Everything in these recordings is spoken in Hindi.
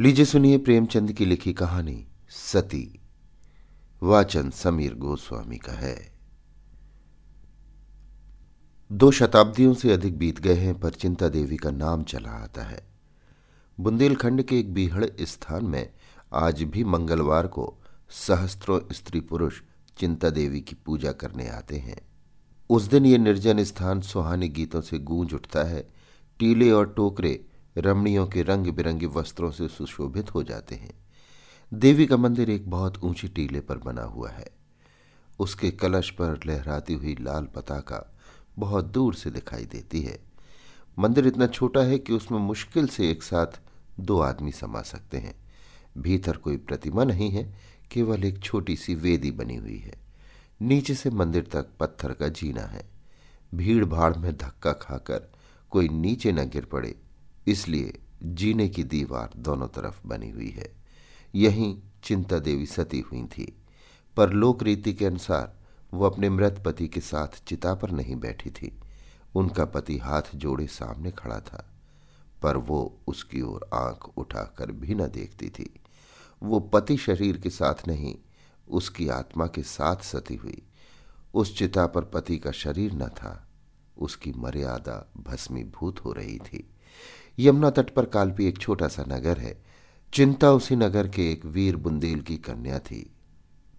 लीजिए सुनिए प्रेमचंद की लिखी कहानी, सती। वाचन समीर गोस्वामी का है। दो शताब्दियों से अधिक बीत गए हैं, पर चिंता देवी का नाम चला आता है। बुंदेलखंड के एक बीहड़ स्थान में आज भी मंगलवार को सहस्त्रों स्त्री पुरुष चिंता देवी की पूजा करने आते हैं। उस दिन ये निर्जन स्थान सुहानी गीतों से गूंज उठता है। टीले और टोकरे रमणियों के रंग बिरंगे वस्त्रों से सुशोभित हो जाते हैं। देवी का मंदिर एक बहुत ऊँची टीले पर बना हुआ है। उसके कलश पर लहराती हुई लाल पताका बहुत दूर से दिखाई देती है। मंदिर इतना छोटा है कि उसमें मुश्किल से एक साथ दो आदमी समा सकते हैं। भीतर कोई प्रतिमा नहीं है, केवल एक छोटी सी वेदी बनी हुई है। नीचे से मंदिर तक पत्थर का जीना है। भीड़ भाड़ में धक्का खाकर कोई नीचे न गिर पड़े। इसलिए जीने की दीवार दोनों तरफ़ बनी हुई है। यहीं चिंता देवी सती हुई थी। पर लोक रीति के अनुसार वो अपने मृत पति के साथ चिता पर नहीं बैठी थी। उनका पति हाथ जोड़े सामने खड़ा था, पर वो उसकी ओर आँख उठाकर भी न देखती थी। वो पति शरीर के साथ नहीं, उसकी आत्मा के साथ सती हुई। उस चिता पर पति का शरीर न था, उसकी मर्यादा भस्मीभूत हो रही थी। यमुना तट पर कालपी एक छोटा सा नगर है। चिंता उसी नगर के एक वीर बुंदेल की कन्या थी।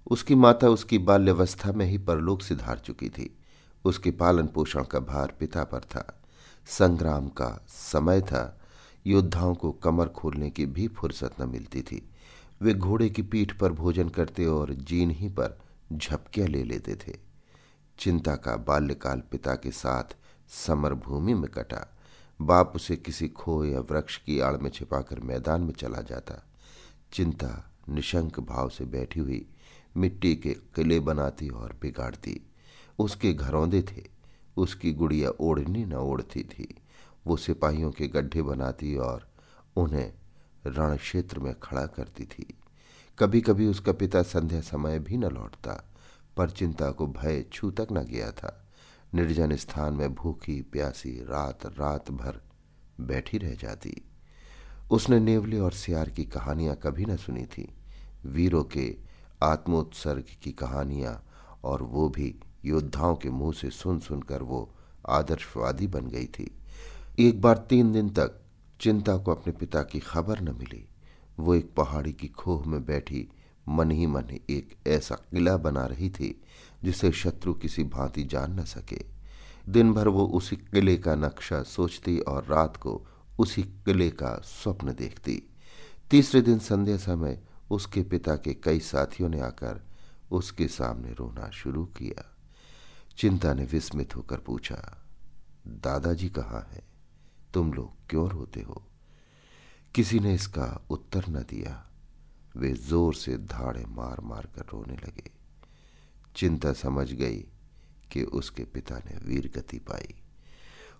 उसकी माता उसकी बाल्यवस्था में ही परलोक से धार चुकी थी। उसके पालन पोषण का भार पिता पर था। संग्राम का समय था। योद्धाओं को कमर खोलने की भी फुर्सत न मिलती थी। वे घोड़े की पीठ पर भोजन करते और जीन ही पर झपकियाँ ले लेते थे। चिंता का बाल्यकाल पिता के साथ समर भूमि में कटा। बाप उसे किसी खो या वृक्ष की आड़ में छिपाकर मैदान में चला जाता। चिंता, निशंक भाव से बैठी हुई, मिट्टी के किले बनाती और बिगाड़ती। उसके घरौंदे थे, उसकी गुड़िया ओढ़नी न ओढ़ती थी। वो सिपाहियों के गड्ढे बनाती और उन्हें रण क्षेत्र में खड़ा करती थी। कभी कभी उसका पिता संध्या समय भी न लौटता, पर चिंता को भय छू तक न गया था। निर्जन स्थान में भूखी, प्यासी रात रात भर बैठी रह जाती। उसने नेवले और सियार की कहानियाँ कभी न सुनी थी। वीरों के आत्मोत्सर्ग की कहानियाँ और वो भी योद्धाओं के मुँह से सुन सुनकर वो आदर्शवादी बन गई थी। एक बार तीन दिन तक चिंता को अपने पिता की खबर न मिली। वो एक पहाड़ी की खोह में बैठी, मन ही मन एक ऐसा किला बना रही थी जिसे शत्रु किसी भांति जान न सके। दिन भर वो उसी किले का नक्शा सोचती और रात को उसी किले का स्वप्न देखती। तीसरे दिन संध्या समय उसके पिता के कई साथियों ने आकर उसके सामने रोना शुरू किया। चिंता ने विस्मित होकर पूछा, दादाजी कहाँ है? तुम लोग क्यों रोते हो? किसी ने इसका उत्तर न दिया। वे ज़ोर से धाड़े मार मार कर रोने लगे। चिंता समझ गई कि उसके पिता ने वीर गति पाई।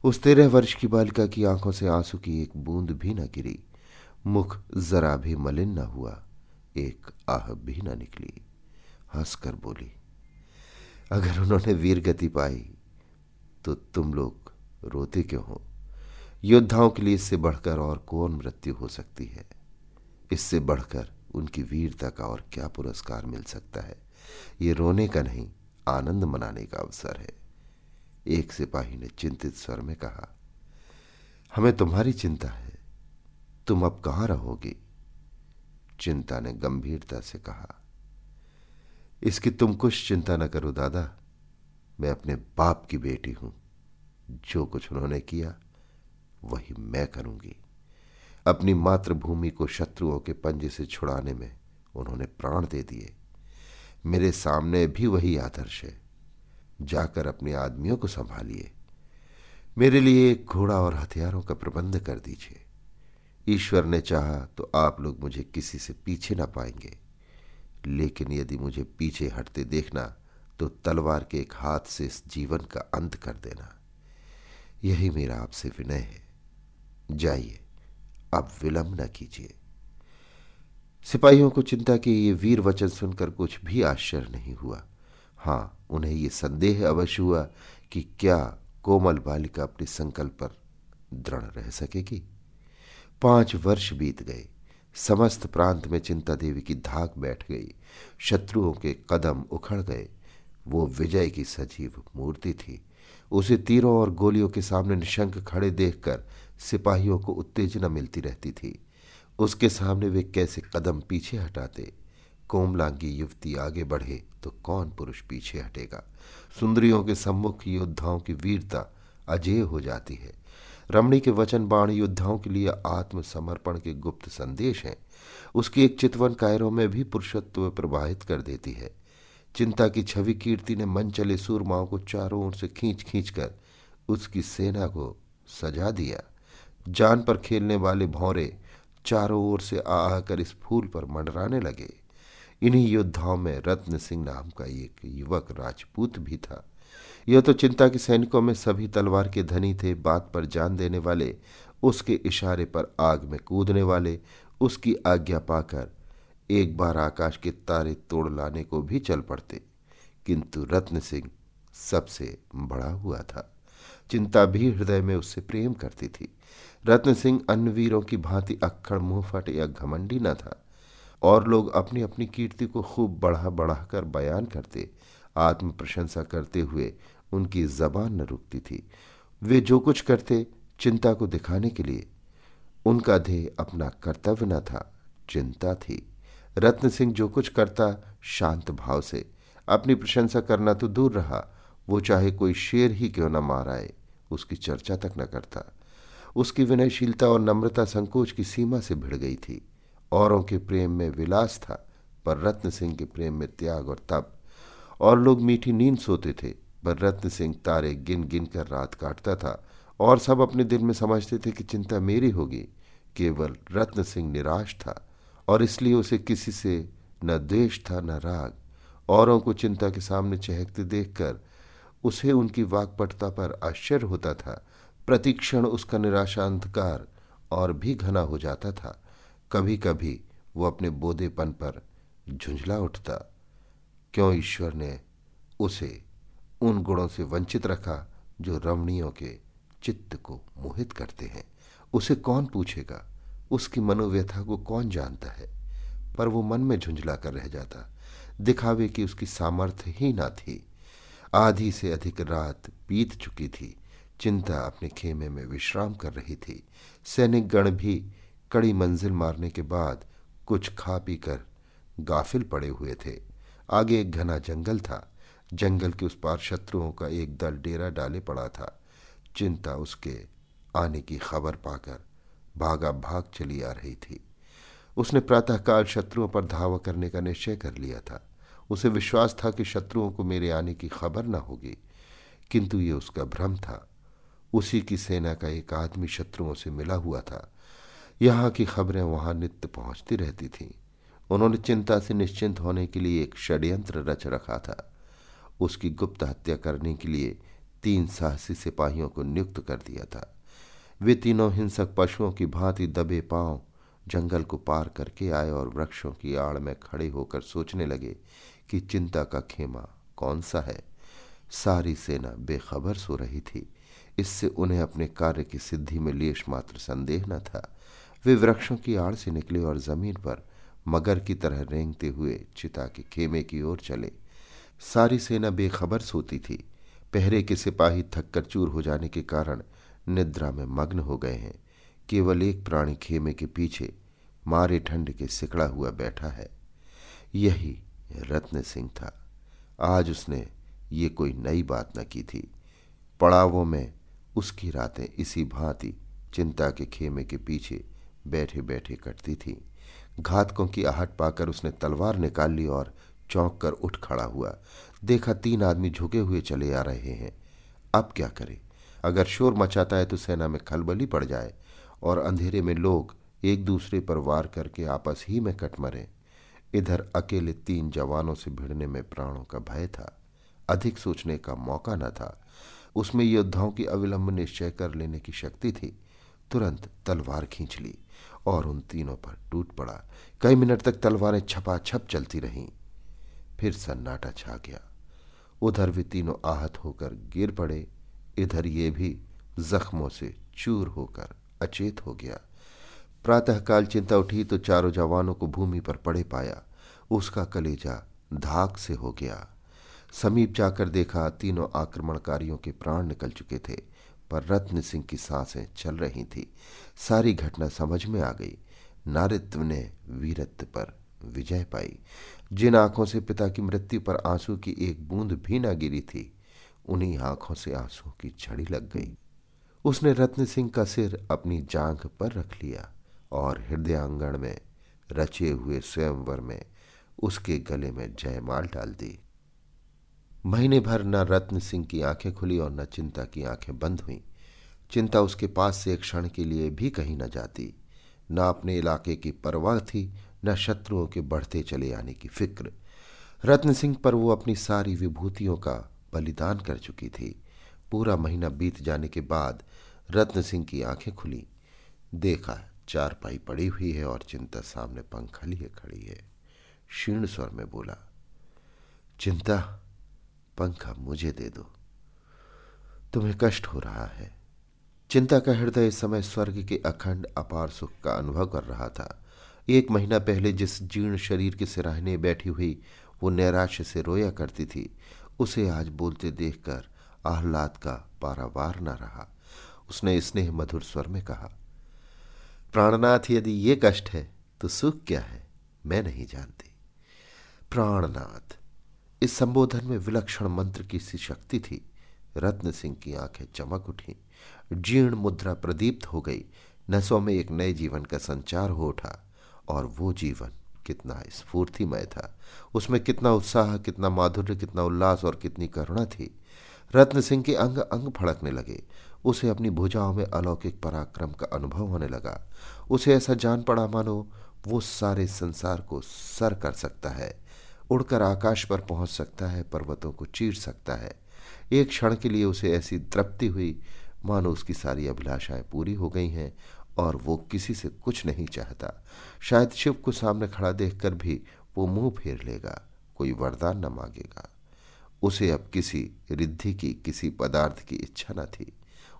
उस तेरह वर्ष की बालिका की आँखों से आँसू की एक बूंद भी न गिरी। मुख जरा भी मलिन न हुआ, एक आह भी न निकली। हंसकर बोली, अगर उन्होंने वीर गति पाई तो तुम लोग रोते क्यों हो? योद्धाओं के लिए इससे बढ़कर और कौन मृत्यु हो सकती है? इससे बढ़कर उनकी वीरता का और क्या पुरस्कार मिल सकता है? ये रोने का नहीं, आनंद मनाने का अवसर है। एक सिपाही ने चिंतित स्वर में कहा, हमें तुम्हारी चिंता है। तुम अब कहाँ रहोगी? चिंता ने गंभीरता से कहा, इसकी तुम कुछ चिंता न करो दादा। मैं अपने बाप की बेटी हूँ। जो कुछ उन्होंने किया, वही मैं करूँगी। अपनी मातृभूमि को शत्रुओं के पंजे से छुड़ाने में उन्होंने प्राण दे दिए। मेरे सामने भी वही आदर्श है। जाकर अपने आदमियों को संभालिए। मेरे लिए एक घोड़ा और हथियारों का प्रबंध कर दीजिए। ईश्वर ने चाहा तो आप लोग मुझे किसी से पीछे ना पाएँगे। लेकिन यदि मुझे पीछे हटते देखना तो तलवार के एक हाथ से इस जीवन का अंत कर देना। यही मेरा आपसे विनय है। जाइए, अब विलंब न कीजिए। सिपाहियों को चिंता के ये वीर वचन सुनकर कुछ भी आश्चर्य नहीं हुआ। हाँ, उन्हें ये संदेह अवश्य हुआ कि क्या कोमल बालिका अपने संकल्प पर दृढ़ रह सकेगी। पाँच वर्ष बीत गए। समस्त प्रांत में चिंता देवी की धाक बैठ गई। शत्रुओं के कदम उखड़ गए। वो विजय की सजीव मूर्ति थी। उसे तीरों और गोलियों के सामने निशंक खड़े देखकर सिपाहियों को उत्तेजना मिलती रहती थी। उसके सामने वे कैसे कदम पीछे हटाते? कोमलांगी युवती आगे बढ़े तो कौन पुरुष पीछे हटेगा? सुंदरियों के सम्मुख योद्धाओं की वीरता अजय हो जाती है। रमणी के वचन बाण योद्धाओं के लिए आत्मसमर्पण के गुप्त संदेश हैं। उसकी एक चितवन कायरों में भी पुरुषत्व प्रवाहित कर देती है। चिंता की छवि कीर्ति ने मन चले सूरमाओं को चारों ओर से खींच खींच कर उसकी सेना को सजा दिया। जान पर खेलने वाले भौरे चारों ओर से आ आकर इस फूल पर मंडराने लगे। इन्हीं योद्धाओं में रत्न सिंह नाम का एक युवक राजपूत भी था। यह तो चिंता के सैनिकों में सभी तलवार के धनी थे, बात पर जान देने वाले, उसके इशारे पर आग में कूदने वाले, उसकी आज्ञा पाकर एक बार आकाश के तारे तोड़ लाने को भी चल पड़ते। किंतु रत्न सिंह सबसे बड़ा हुआ था। चिंता भी हृदय में उससे प्रेम करती थी। रत्न सिंह अन्य वीरों की भांति अक्खड़ मुंहफट या घमंडी न था। और लोग अपनी अपनी कीर्ति को खूब बढ़ा बढ़ाकर बयान करते आत्म प्रशंसा करते हुए उनकी जबान न रुकती थी। वे जो कुछ करते, चिंता को दिखाने के लिए, उनका ध्येय अपना कर्तव्य न था, चिंता थी। रत्न सिंह जो कुछ करता, शांत भाव से, अपनी प्रशंसा करना तो दूर रहा, वो चाहे कोई शेर ही क्यों न मार आए, उसकी चर्चा तक न करता। उसकी विनयशीलता और नम्रता संकोच की सीमा से भिड़ गई थी। औरों के प्रेम में विलास था, पर रत्न सिंह के प्रेम में त्याग और तप। और लोग मीठी नींद सोते थे, पर रत्न सिंह तारे गिन गिन कर रात काटता था। और सब अपने दिल में समझते थे कि चिंता मेरी होगी। केवल रत्न सिंह निराश था, और इसलिए उसे किसी से न द्वेष था, न राग। औरों को चिंता के सामने चहकते देखकर उसे उनकी वाकपटता पर आश्चर्य होता था प्रतिक्षण उसका निराशा अंधकार और भी घना हो जाता था। कभी कभी वो अपने बोधेपन पर झुंझला उठता। क्यों ईश्वर ने उसे उन गुणों से वंचित रखा जो रमणियों के चित्त को मोहित करते हैं? उसे कौन पूछेगा? उसकी मनोव्यथा को कौन जानता है? पर वो मन में झुंझला कर रह जाता। दिखावे की उसकी सामर्थ्य ही ना थी। आधी से अधिक रात बीत चुकी थी। चिंता अपने खेमे में विश्राम कर रही थी। सैनिक गण भी कड़ी मंजिल मारने के बाद कुछ खा पी कर गाफिल पड़े हुए थे। आगे एक घना जंगल था। जंगल के उस पार शत्रुओं का एक दल डेरा डाले पड़ा था। चिंता उसके आने की खबर पाकर भागा भाग चली आ रही थी। उसने प्रातःकाल शत्रुओं पर धावा करने का निश्चय कर लिया था। उसे विश्वास था कि शत्रुओं को मेरे आने की खबर न होगी, किंतु ये उसका भ्रम था। उसी की सेना का एक आदमी शत्रुओं से मिला हुआ था। यहाँ की खबरें वहाँ नित्य पहुँचती रहती थीं। उन्होंने चिंता से निश्चिंत होने के लिए एक षड्यंत्र रच रखा था। उसकी गुप्त हत्या करने के लिए तीन साहसी सिपाहियों को नियुक्त कर दिया था। वे तीनों हिंसक पशुओं की भांति दबे पाँव जंगल को पार करके आए और वृक्षों की आड़ में खड़े होकर सोचने लगे कि चिंता का खेमा कौन सा है। सारी सेना बेखबर सो रही थी। इससे उन्हें अपने कार्य की सिद्धि में लेश मात्र संदेह न था। वे वृक्षों की आड़ से निकले और ज़मीन पर मगर की तरह रेंगते हुए चिता के खेमे की ओर चले। सारी सेना बेखबर सोती थी। पहरे के सिपाही थककर चूर हो जाने के कारण निद्रा में मग्न हो गए हैं। केवल एक प्राणी खेमे के पीछे मारे ठंड के सिकड़ा हुआ बैठा है। यही रत्न सिंह था। आज उसने ये कोई नई बात न की थी। पड़ावों में उसकी रातें इसी भांति चिंता के खेमे के पीछे बैठे बैठे कटती थी। घातकों की आहट पाकर उसने तलवार निकाल ली और चौंक कर उठ खड़ा हुआ। देखा तीन आदमी झुके हुए चले आ रहे हैं। अब क्या करे? अगर शोर मचाता है तो सेना में खलबली पड़ जाए और अंधेरे में लोग एक दूसरे पर वार करके आपस ही में कट मरे इधर अकेले तीन जवानों से भिड़ने में प्राणों का भय था। अधिक सोचने का मौका न था। उसमें योद्धाओं की अविलंब निश्चय कर लेने की शक्ति थी। तुरंत तलवार खींच ली और उन तीनों पर टूट पड़ा। कई मिनट तक तलवारें छपा छप चलती रहीं। फिर सन्नाटा छा गया। उधर भी तीनों आहत होकर गिर पड़े। इधर ये भी जख्मों से चूर होकर अचेत हो गया। प्रातःकाल चिंता उठी तो चारों जवानों को भूमि पर पड़े पाया। उसका कलेजा धाक से हो गया। समीप जाकर देखा तीनों आक्रमणकारियों के प्राण निकल चुके थे, पर रत्न सिंह की साँसें चल रही थी। सारी घटना समझ में आ गई। नारित्व ने वीरत्व पर विजय पाई। जिन आँखों से पिता की मृत्यु पर आँसू की एक बूंद भी न गिरी थी, उन्हीं आँखों से आँसू की छड़ी लग गई। उसने रत्न सिंह का सिर अपनी जांघ पर रख लिया और हृदयांगण में रचे हुए स्वयंवर में उसके गले में जयमाल डाल दी। महीने भर न रत्न सिंह की आँखें खुली और न चिंता की आँखें बंद हुईं। चिंता उसके पास से एक क्षण के लिए भी कहीं न जाती। न अपने इलाके की परवाह थी, न शत्रुओं के बढ़ते चले आने की फ़िक्र। रत्न सिंह पर वो अपनी सारी विभूतियों का बलिदान कर चुकी थी। पूरा महीना बीत जाने के बाद रत्न सिंह की आँखें खुली। देखा, चारपाई पड़ी हुई है और चिंता सामने पंखा लिए खड़ी है। क्षीण स्वर में बोला, चिंता पंखा मुझे दे दो। तुम्हें कष्ट हो रहा है। चिंता का हृदय इस समय स्वर्ग के अखंड, अपार सुख का अनुभव कर रहा था। एक महीना पहले जिस जीर्ण शरीर के सिराहने बैठी हुई, वो नैराश्य से रोया करती थी। उसे आज बोलते देखकर आह्लाद का पारावार न रहा। उसने स्नेह मधुर स्वर में कहा, प्राणनाथ, यदि ये कष्ट है तो सुख क्या है? मैं नहीं जानती। प्राणनाथ इस संबोधन में विलक्षण मंत्र की सी शक्ति थी। रत्न सिंह की आँखें चमक उठी। जीर्ण मुद्रा प्रदीप्त हो गई। नसों में एक नए जीवन का संचार हो उठा। और वो जीवन कितना स्फूर्तिमय था। उसमें कितना उत्साह, कितना माधुर्य, कितना उल्लास और कितनी करुणा थी। रत्न सिंह के अंग अंग फड़कने लगे। उसे अपनी भुजाओं में अलौकिक पराक्रम का अनुभव होने लगा। उसे ऐसा जान पड़ा मानो वो सारे संसार को सर कर सकता है। उड़कर आकाश पर पहुँच सकता है, पर्वतों को चीर सकता है। एक क्षण के लिए उसे ऐसी तृप्ति हुई, मानो उसकी सारी अभिलाषाएँ पूरी हो गई हैं, और वो किसी से कुछ नहीं चाहता। शायद शिव को सामने खड़ा देखकर भी वो मुँह फेर लेगा, कोई वरदान न मांगेगा। उसे अब किसी रिद्धि की, किसी पदार्थ की इच्छा न थी।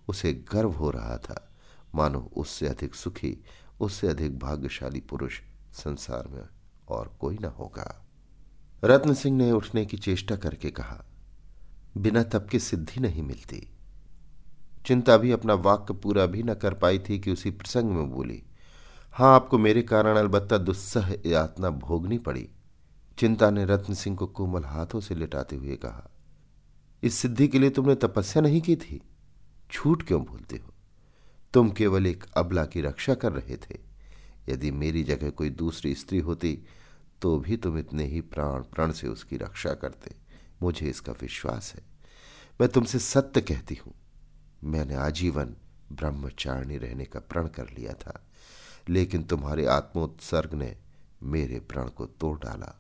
उसे गर्व हो रहा था, मानो उससे अधिक सुखी, उससे अधिक भाग्यशाली पुरुष संसार में और कोई न होगा। रत्न सिंह ने उठने की चेष्टा करके कहा, बिना तप के सिद्धि नहीं मिलती। चिंता भी अपना वाक्य पूरा भी न कर पाई थी कि उसी प्रसंग में बोली, हाँ, आपको मेरे कारण अलबत्ता दुस्सह यातना भोगनी पड़ी। चिंता ने रत्न सिंह को कोमल हाथों से लिटाते हुए कहा, इस सिद्धि के लिए तुमने तपस्या नहीं की थी? झूठ क्यों बोलते हो? तुम केवल एक अबला की रक्षा कर रहे थे। यदि मेरी जगह कोई दूसरी स्त्री होती तो भी तुम इतने ही प्राण प्रण से उसकी रक्षा करते। मुझे इसका विश्वास है। मैं तुमसे सत्य कहती हूँ। मैंने आजीवन ब्रह्मचारिणी रहने का प्रण कर लिया था, लेकिन तुम्हारे आत्मोत्सर्ग ने मेरे प्रण को तोड़ डाला।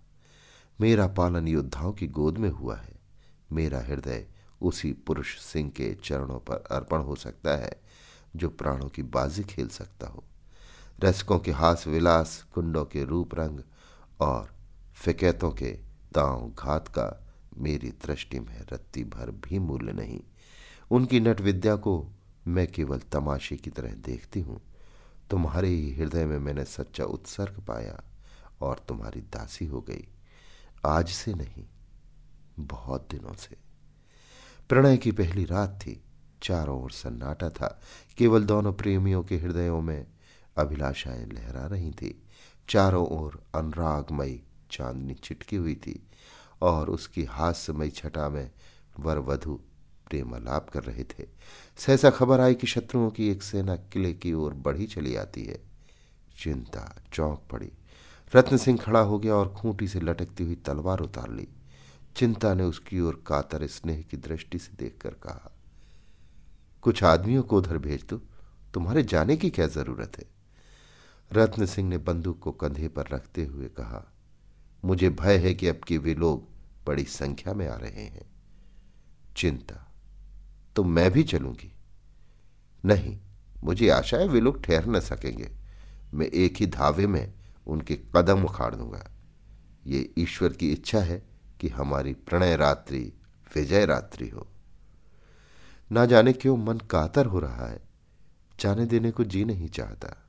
मेरा पालन योद्धाओं की गोद में हुआ है। मेरा हृदय उसी पुरुष सिंह के चरणों पर अर्पण हो सकता है, जो प्राणों की बाजी खेल सकता हो। रसकों के हास विलास कुंडों के रूप रंग और फिकैतों के दांव घात का मेरी दृष्टि में रत्ती भर भी मूल्य नहीं। उनकी नट विद्या को मैं केवल तमाशे की तरह देखती हूँ। तुम्हारे ही हृदय में मैंने सच्चा उत्सर्ग पाया और तुम्हारी दासी हो गई। आज से नहीं, बहुत दिनों से। प्रणय की पहली रात थी, चारों ओर सन्नाटा था। केवल दोनों प्रेमियों के हृदयों में अभिलाषाएँ लहरा रही थी। चारों ओर अनुरागमयी चांदनी चिटकी हुई थी और उसकी हास्यमयी छटा में वर वधु कर रहे थे। सहसा खबर आई कि शत्रुओं की एक सेना किले की ओर बढ़ी चली आती है। चिंता चौंक पड़ी। रत्न सिंह खड़ा हो गया और खूंटी से लटकती हुई तलवार उतार ली। चिंता ने उसकी ओर कातर स्नेह की दृष्टि से देखकर कहा, कुछ आदमियों को उधर भेज दो। तुम्हारे जाने की क्या ज़रूरत है? रत्न सिंह ने बंदूक को कंधे पर रखते हुए कहा, मुझे भय है कि अब के वे लोग बड़ी संख्या में आ रहे हैं। चिंता तो मैं भी चलूँगी। नहीं, मुझे आशा है वे लोग ठहर न सकेंगे। मैं एक ही धावे में उनके कदम उखाड़ दूँगा। ये ईश्वर की इच्छा है कि हमारी प्रणय रात्रि विजय रात्रि हो। ना जाने क्यों मन कातर हो रहा है। जाने देने को जी नहीं चाहता।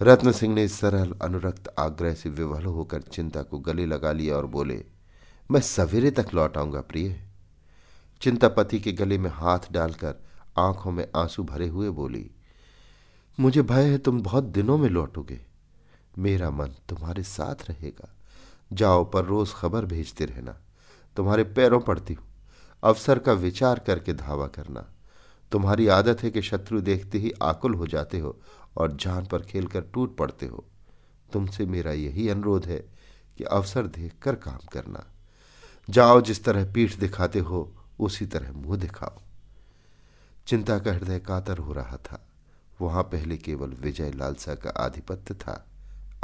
रत्न सिंह ने सरल अनुरक्त आग्रह से विवल होकर चिंता को गले लगा लिया और बोले, मैं सवेरे तक लौट आऊँगा प्रिय। चिंता पति के गले में हाथ डालकर आँखों में आँसू भरे हुए बोली, मुझे भय है तुम बहुत दिनों में लौटोगे। मेरा मन तुम्हारे साथ रहेगा। जाओ पर रोज खबर भेजते रहना। तुम्हारे पैरों पड़ती हूँ। अवसर का विचार करके धावा करना। तुम्हारी आदत है कि शत्रु देखते ही आकुल हो जाते हो और जान पर खेलकर टूट पड़ते हो। तुमसे मेरा यही अनुरोध है कि अवसर देखकर काम करना। जाओ, जिस तरह पीठ दिखाते हो, उसी तरह मुँह दिखाओ। चिंता का हृदय कातर हो रहा था। वहाँ पहले केवल विजय लालसा का आधिपत्य था,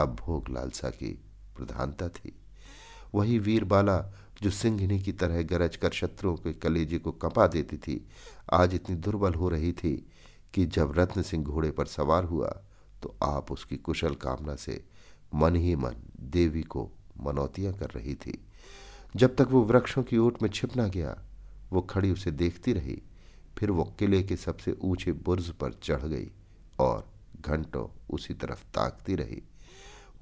अब भोग लालसा की प्रधानता थी। वही वीर बाला, जो सिंघनी की तरह गरज कर शत्रुओं के कलेजे को कपा देती थी, आज इतनी दुर्बल हो रही थी कि जब रत्न सिंह घोड़े पर सवार हुआ तो आप उसकी कुशल कामना से मन ही मन देवी को मनौतियाँ कर रही थी। जब तक वो वृक्षों की ओट में छिप ना गया, वो खड़ी उसे देखती रही, फिर वो किले के सबसे ऊँचे बुर्ज पर चढ़ गई और घंटों उसी तरफ़ ताकती रही।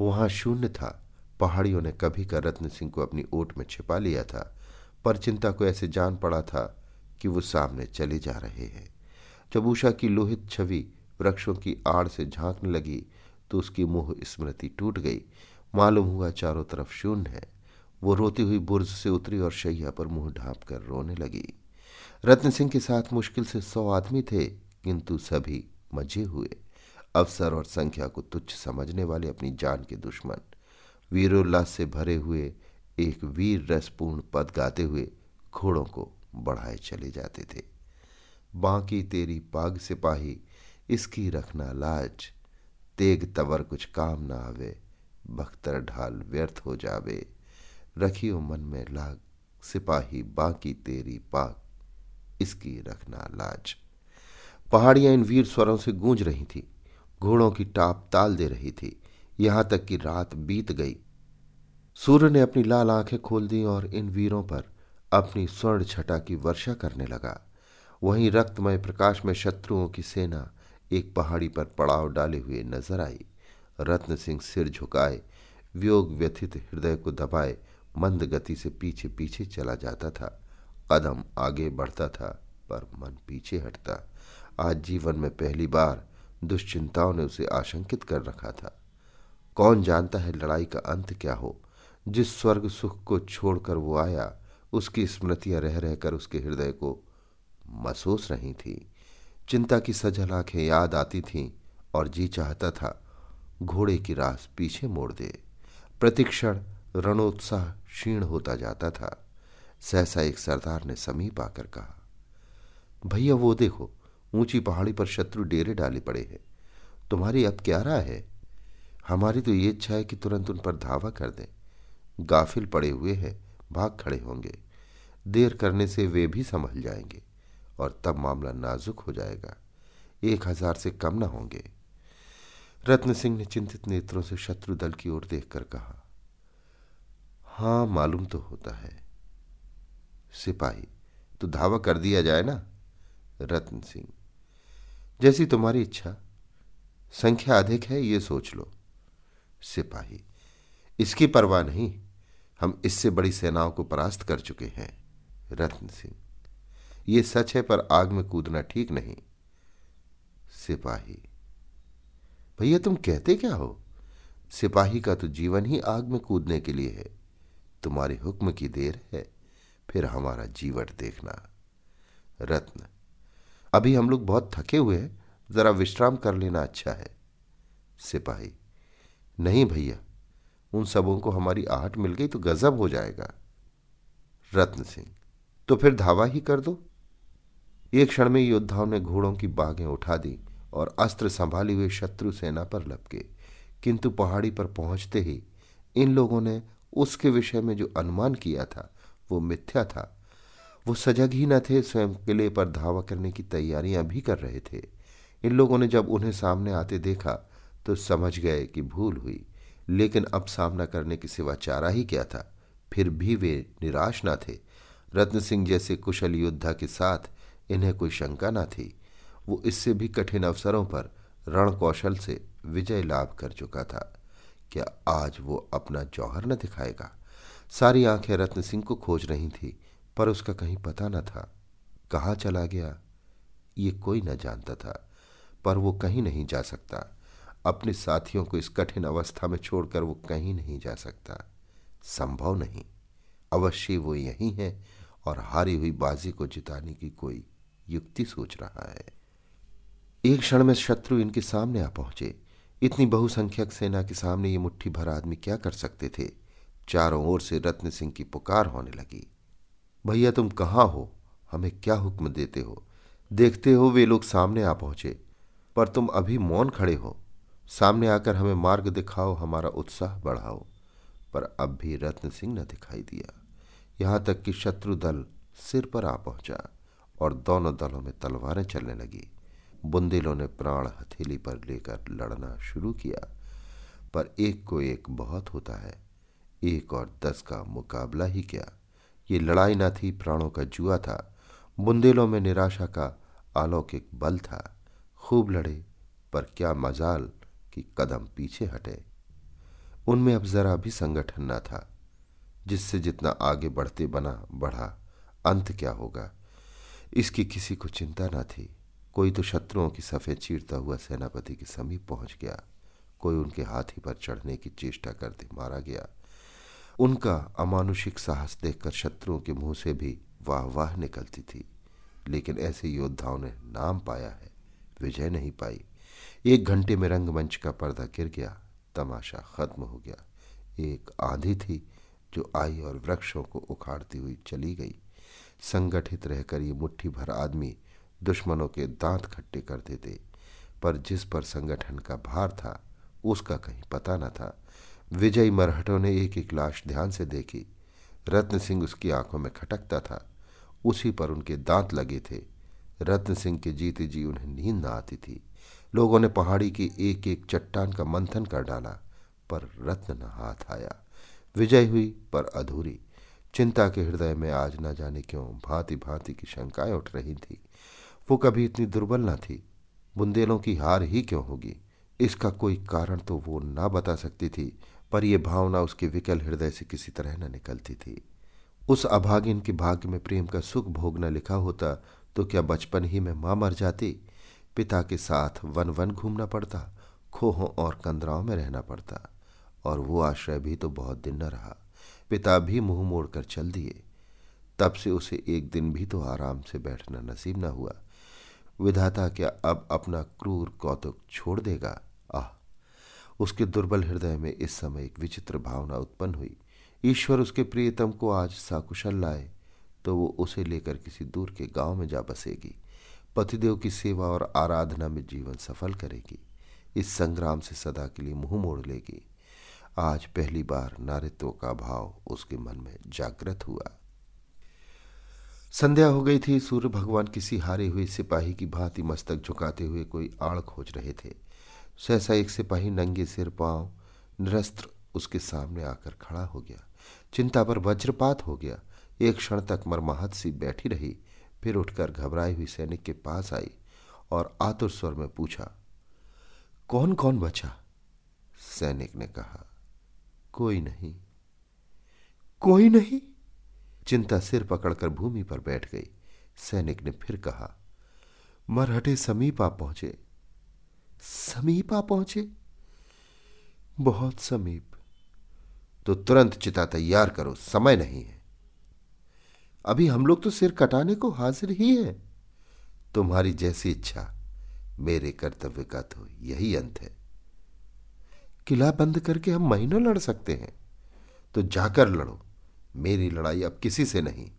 वहाँ शून्य था, पहाड़ियों ने कभी का रत्न सिंह को अपनी ओट में छिपा लिया था, पर चिंता को ऐसे जान पड़ा था कि वो सामने चले जा रहे हैं। उषा की लोहित छवि वृक्षों की आड़ से झांकने लगी तो उसकी मुँह स्मृति टूट गई। मालूम हुआ चारों तरफ़ शून्य है। वो रोती हुई बुर्ज से उतरी और शैया पर मुँह ढांप कर रोने लगी। रत्न सिंह के साथ मुश्किल से सौ आदमी थे, किंतु सभी मज़े हुए। अवसर और संख्या को तुच्छ समझने वाले अपनी जान के दुश्मन। वीरोल्लास से भरे हुए एक वीर रसपूर्ण पद गाते हुए घोड़ों को बढ़ाए चले जाते थे। बाकी तेरी पाग सिपाही, इसकी रखना लाज। तेग तवर कुछ काम ना आवे, बख्तर ढाल व्यर्थ हो जावे। रखियो मन में लाग, सिपाही बाकी तेरी पाग, इसकी रखना लाज। पहाड़ियाँ इन वीर स्वरों से गूंज रही थी, घोड़ों की टाप ताल दे रही थी। यहाँ तक कि रात बीत गई। सूर्य ने अपनी लाल आँखें खोल दी और इन वीरों पर अपनी स्वर्ण छटा की वर्षा करने लगा। वहीं रक्तमय प्रकाश में शत्रुओं की सेना एक पहाड़ी पर पड़ाव डाले हुए नज़र आई। रत्न सिंह सिर झुकाए, व्योग व्यथित हृदय को दबाए, मंद गति से पीछे पीछे चला जाता था। कदम आगे बढ़ता था, पर मन पीछे हटता। आज जीवन में पहली बार दुश्चिंताओं ने उसे आशंकित कर रखा था। कौन जानता है लड़ाई का अंत क्या हो? जिस स्वर्ग सुख को छोड़कर वो आया, उसकी स्मृतियाँ रह रहकर उसके हृदय को महसूस रही थी। चिंता की सजल आँखें याद आती थीं और जी चाहता था घोड़े की रास पीछे मोड़ दे। प्रतिक्षण रणोत्साह क्षीण होता जाता था। सहसा एक सरदार ने समीप आकर कहा, भैया, वो देखो, ऊँची पहाड़ी पर शत्रु डेरे डाले पड़े हैं। तुम्हारी अब क्या राय है? हमारी तो ये इच्छा है कि तुरंत उन पर धावा कर दें। गाफिल पड़े हुए हैं, भाग खड़े होंगे। देर करने से वे भी संभल जाएँगे। और तब मामला नाजुक हो जाएगा। एक हज़ार से कम ना होंगे। रत्न सिंह ने चिंतित नेत्रों से शत्रु दल की ओर देखकर कहा, हाँ, मालूम तो होता है। सिपाही तो धावा कर दिया जाए ना? रत्न सिंह, जैसी तुम्हारी इच्छा। संख्या अधिक है, ये सोच लो। सिपाही, इसकी परवाह नहीं, हम इससे बड़ी सेनाओं को परास्त कर चुके हैं। रत्न सिंह ये सच है, पर आग में कूदना ठीक नहीं। सिपाही। भैया, तुम कहते क्या हो? सिपाही का तो जीवन ही आग में कूदने के लिए है। तुम्हारे हुक्म की देर है, फिर हमारा जीवट देखना। रत्न। अभी हम लोग बहुत थके हुए हैं, जरा विश्राम कर लेना अच्छा है। सिपाही। नहीं भैया, उन सबों को हमारी आहट मिल गई तो गजब हो जाएगा। रत्न सिंह। तो फिर धावा ही कर दो। एक क्षण में योद्धाओं ने घोड़ों की बागें उठा दी और अस्त्र संभाली हुए शत्रु सेना पर लपके। किंतु पहाड़ी पर पहुँचते ही इन लोगों ने उसके विषय में जो अनुमान किया था, वो मिथ्या था। वो सजग ही न थे, स्वयं किले पर धावा करने की तैयारियाँ भी कर रहे थे। इन लोगों ने जब उन्हें सामने आते देखा तो समझ गए कि भूल हुई। लेकिन अब सामना करने की सिवा चारा ही क्या था? फिर भी वे निराश न थे। रत्न सिंह जैसे कुशल योद्धा के साथ इन्हें कोई शंका न थी। वो इससे भी कठिन अवसरों पर रण कौशल से विजय लाभ कर चुका था। क्या आज वो अपना जौहर न दिखाएगा? सारी आँखें रत्न सिंह को खोज रही थी, पर उसका कहीं पता न था। कहाँ चला गया? ये कोई न जानता था, पर वो कहीं नहीं जा सकता। अपने साथियों को इस कठिन अवस्था में छोड़कर वो कहीं नहीं जा सकता। संभव नहीं। अवश्य वो यही है और हारी हुई बाजी को जिताने की कोई युक्ति सोच रहा है। एक क्षण में शत्रु इनके सामने आ पहुँचे। इतनी बहुसंख्यक सेना के सामने ये मुट्ठी भर आदमी क्या कर सकते थे? चारों ओर से रत्न सिंह की पुकार होने लगी। भैया, तुम कहाँ हो? हमें क्या हुक्म देते हो? देखते हो वे लोग सामने आ पहुँचे, पर तुम अभी मौन खड़े हो। सामने आकर हमें मार्ग दिखाओ, हमारा उत्साह बढ़ाओ। पर अब भी रत्न सिंह न दिखाई दिया। यहाँ तक कि शत्रु दल सिर पर आ पहुँचा। और दोनों दलों में तलवारें चलने लगी। बुंदेलों ने प्राण हथेली पर लेकर लड़ना शुरू किया। पर एक को एक बहुत होता है, एक और दस का मुकाबला ही क्या? ये लड़ाई न थी, प्राणों का जुआ था। बुंदेलों में निराशा का अलौकिक बल था। खूब लड़े, पर क्या मजाल कि कदम पीछे हटे। उनमें अब जरा भी संगठन न था, जिससे जितना आगे बढ़ते बना, बढ़ा। अंत क्या होगा? इसकी किसी को चिंता न थी। कोई तो शत्रुओं की सफ़ेद चीरता हुआ सेनापति के समीप पहुँच गया। कोई उनके हाथी पर चढ़ने की चेष्टा करते मारा गया। उनका अमानुषिक साहस देखकर शत्रुओं के मुँह से भी वाह वाह निकलती थी। लेकिन ऐसे योद्धाओं ने नाम पाया है, विजय नहीं पाई। एक घंटे में रंगमंच का पर्दा गिर गया, तमाशा खत्म हो गया। एक आंधी थी जो आई और वृक्षों को उखाड़ती हुई चली गई। संगठित रहकर ये मुट्ठी भर आदमी दुश्मनों के दांत खट्टे कर देते। पर जिस पर संगठन का भार था, उसका कहीं पता न था। विजयी मरहटों ने एक एक लाश ध्यान से देखी। रत्न सिंह उसकी आँखों में खटकता था। उसी पर उनके दांत लगे थे। रत्न सिंह के जीते जी उन्हें नींद न आती थी। लोगों ने पहाड़ी की एक एक चट्टान का मंथन कर डाला, पर रत्न न हाथ आया। विजय हुई पर अधूरी। चिंता के हृदय में आज न जाने क्यों भांति भांति की शंकाएँ उठ रही थी। वो कभी इतनी दुर्बल ना थी। बुंदेलों की हार ही क्यों होगी? इसका कोई कारण तो वो ना बता सकती थी, पर यह भावना उसके विकल हृदय से किसी तरह न निकलती थी। उस अभागिन के भाग्य में प्रेम का सुख भोगना लिखा होता तो क्या बचपन ही में माँ मर जाती? पिता के साथ वन वन घूमना पड़ता, खोहों और कंदराओं में रहना पड़ता, और वो आश्रय भी तो बहुत दिन न रहा। पिता भी मुँह मोड़कर चल दिए। तब से उसे एक दिन भी तो आराम से बैठना नसीब न हुआ। विधाता क्या अब अपना क्रूर कौतुक छोड़ देगा? आह! उसके दुर्बल हृदय में इस समय एक विचित्र भावना उत्पन्न हुई। ईश्वर उसके प्रियतम को आज साकुशल लाए तो वो उसे लेकर किसी दूर के गाँव में जा बसेगी। पतिदेव की सेवा और आराधना में जीवन सफल करेगी। इस संग्राम से सदा के लिए मुँह मोड़ लेगी। आज पहली बार नारित्व का भाव उसके मन में जागृत हुआ। संध्या हो गई थी, सूर्य भगवान किसी हारे हुए सिपाही की भांति मस्तक झुकाते हुए कोई आड़ खोज रहे थे। सहसा एक सिपाही नंगे सिर, पाँव निरस्त्र उसके सामने आकर खड़ा हो गया। चिंता पर वज्रपात हो गया। एक क्षण तक मरमाहत सी बैठी रही, फिर उठकर घबराई हुई सैनिक के पास आई और आतुर स्वर में पूछा कौन कौन बचा? सैनिक ने कहा कोई नहीं। कोई नहीं? चिंता सिर पकड़कर भूमि पर बैठ गई। सैनिक ने फिर कहा, मरहटे समीप आ पहुँचे। समीप आ पहुँचे? बहुत समीप। तो तुरंत चिता तैयार करो, समय नहीं है। अभी हम लोग तो सिर कटाने को हाजिर ही है। तुम्हारी जैसी इच्छा मेरे कर्तव्य का तो यही अंत है। किला बंद करके हम महीनों लड़ सकते हैं। तो जाकर लड़ो। मेरी लड़ाई अब किसी से नहीं।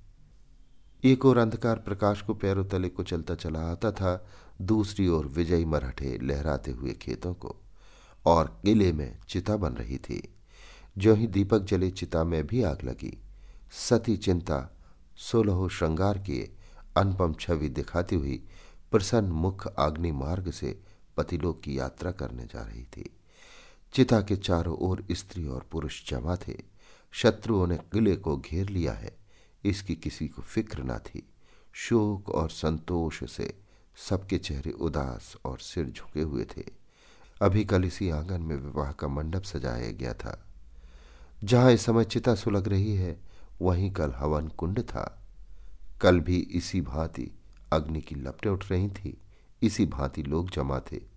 एक और अंधकार प्रकाश को पैरों तले को चलता चला आता था, दूसरी ओर विजयी मराठे लहराते हुए खेतों को, और किले में चिता बन रही थी। जो ही दीपक जले, चिता में भी आग लगी। सती चिंता, सोलहो श्रृंगार किए अनुपम छवि दिखाती हुई प्रसन्न मुख आग्नि मार्ग से पतिलोक की यात्रा करने जा रही थी। चिता के चारों ओर स्त्री और पुरुष जमा थे। शत्रुओं ने किले को घेर लिया है। इसकी किसी को फ़िक्र न थी। शोक और संतोष से सबके चेहरे उदास और सिर झुके हुए थे। अभी कल इसी आँगन में विवाह का मंडप सजाया गया था। जहाँ इस समय चिता सुलग रही है, वहीं कल हवन कुंड था। कल भी इसी भांति अग्नि की लपटें उठ रही थी। इसी भांति लोग जमा थे।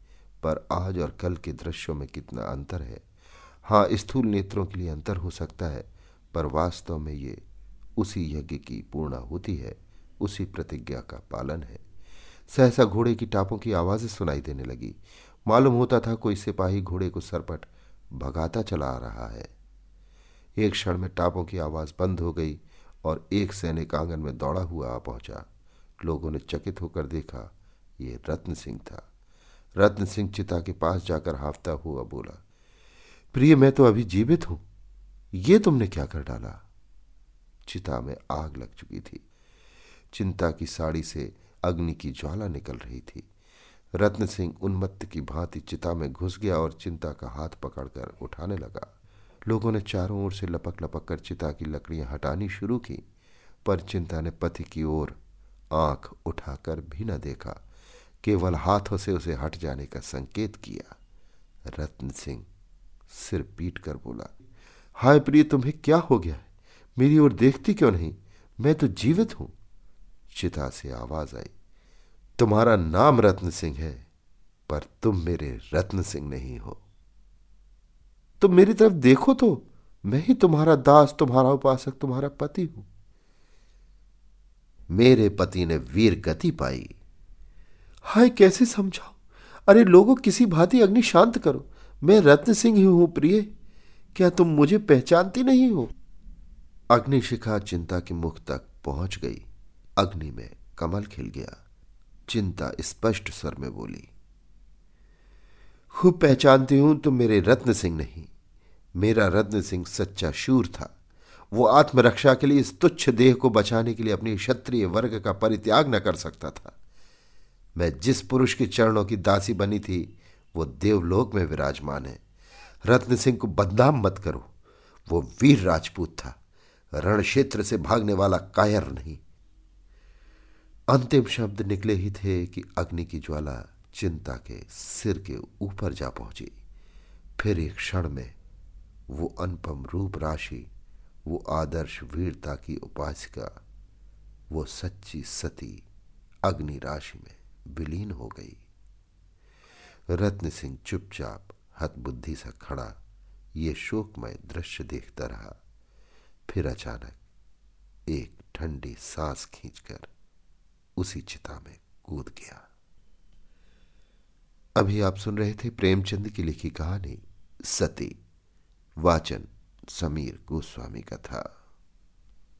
पर आज और कल के दृश्यों में कितना अंतर है। हाँ स्थूल नेत्रों के लिए अंतर हो सकता है, पर वास्तव में ये उसी यज्ञ की पूर्णा होती है, उसी प्रतिज्ञा का पालन है। सहसा घोड़े की टापों की आवाज़ें सुनाई देने लगी। मालूम होता था कोई सिपाही घोड़े को सरपट भगाता चला आ रहा है। एक क्षण में टापों की आवाज़ बंद हो गई और एक सैनिक आँगन में दौड़ा हुआ आ पहुँचा। लोगों ने चकित होकर देखा, ये रत्न सिंह था। रत्न सिंह चिता के पास जाकर हाफता हुआ बोला, प्रिय, मैं तो अभी जीवित हूँ। ये तुमने क्या कर डाला? चिता में आग लग चुकी थी। चिंता की साड़ी से अग्नि की ज्वाला निकल रही थी। रत्न सिंह उन्मत्त की भांति चिता में घुस गया और चिंता का हाथ पकड़कर उठाने लगा। लोगों ने चारों ओर से लपक लपक कर चिता की लकड़ियाँ हटानी शुरू की, पर चिंता ने पति की ओर आँख उठाकर भी न देखा। केवल हाथों से उसे हट जाने का संकेत किया। रत्न सिंह सिर पीट कर बोला, हाय प्रिय, तुम्हें क्या हो गया? है मेरी ओर देखती क्यों नहीं? मैं तो जीवित हूँ। चिता से आवाज़ आई, तुम्हारा नाम रत्न सिंह है, पर तुम मेरे रत्न सिंह नहीं हो। तुम मेरी तरफ़ देखो तो मैं ही तुम्हारा दास, तुम्हारा उपासक, तुम्हारा पति हूँ। मेरे पति ने वीर गति पाई हाय, कैसे समझाओ अरे लोगों, किसी भांति अग्नि शांत करो। मैं रत्न सिंह ही हूँ, प्रिय। क्या तुम मुझे पहचानती नहीं हो? अग्निशिखा चिंता के मुख तक पहुँच गई। अग्नि में कमल खिल गया। चिंता स्पष्ट स्वर में बोली, खूब पहचानती हूँ, तुम मेरे रत्न सिंह नहीं। मेरा रत्न सिंह सच्चा शूर था। वो आत्मरक्षा के लिए इस तुच्छ देह को बचाने के लिए अपनी क्षत्रिय वर्ग का परित्याग न कर सकता था। मैं जिस पुरुष के चरणों की दासी बनी थी, वो देवलोक में विराजमान है। रत्न सिंह को बदनाम मत करो। वो वीर राजपूत था। रण क्षेत्र से भागने वाला कायर नहीं। अंतिम शब्द निकले ही थे कि अग्नि की ज्वाला चिंता के सिर के ऊपर जा पहुँची। फिर एक क्षण में वो अनुपम रूप राशि, वो आदर्श वीरता की उपासिका, वो सच्ची सती अग्नि राशि में। विलीन हो गई। रत्न सिंह चुपचाप हतबुद्धि सा खड़ा ये शोकमय दृश्य देखता रहा। फिर अचानक एक ठंडी सांस खींचकर उसी चिता में कूद गया। अभी आप सुन रहे थे प्रेमचंद की लिखी कहानी सती, वाचन समीर गोस्वामी का था।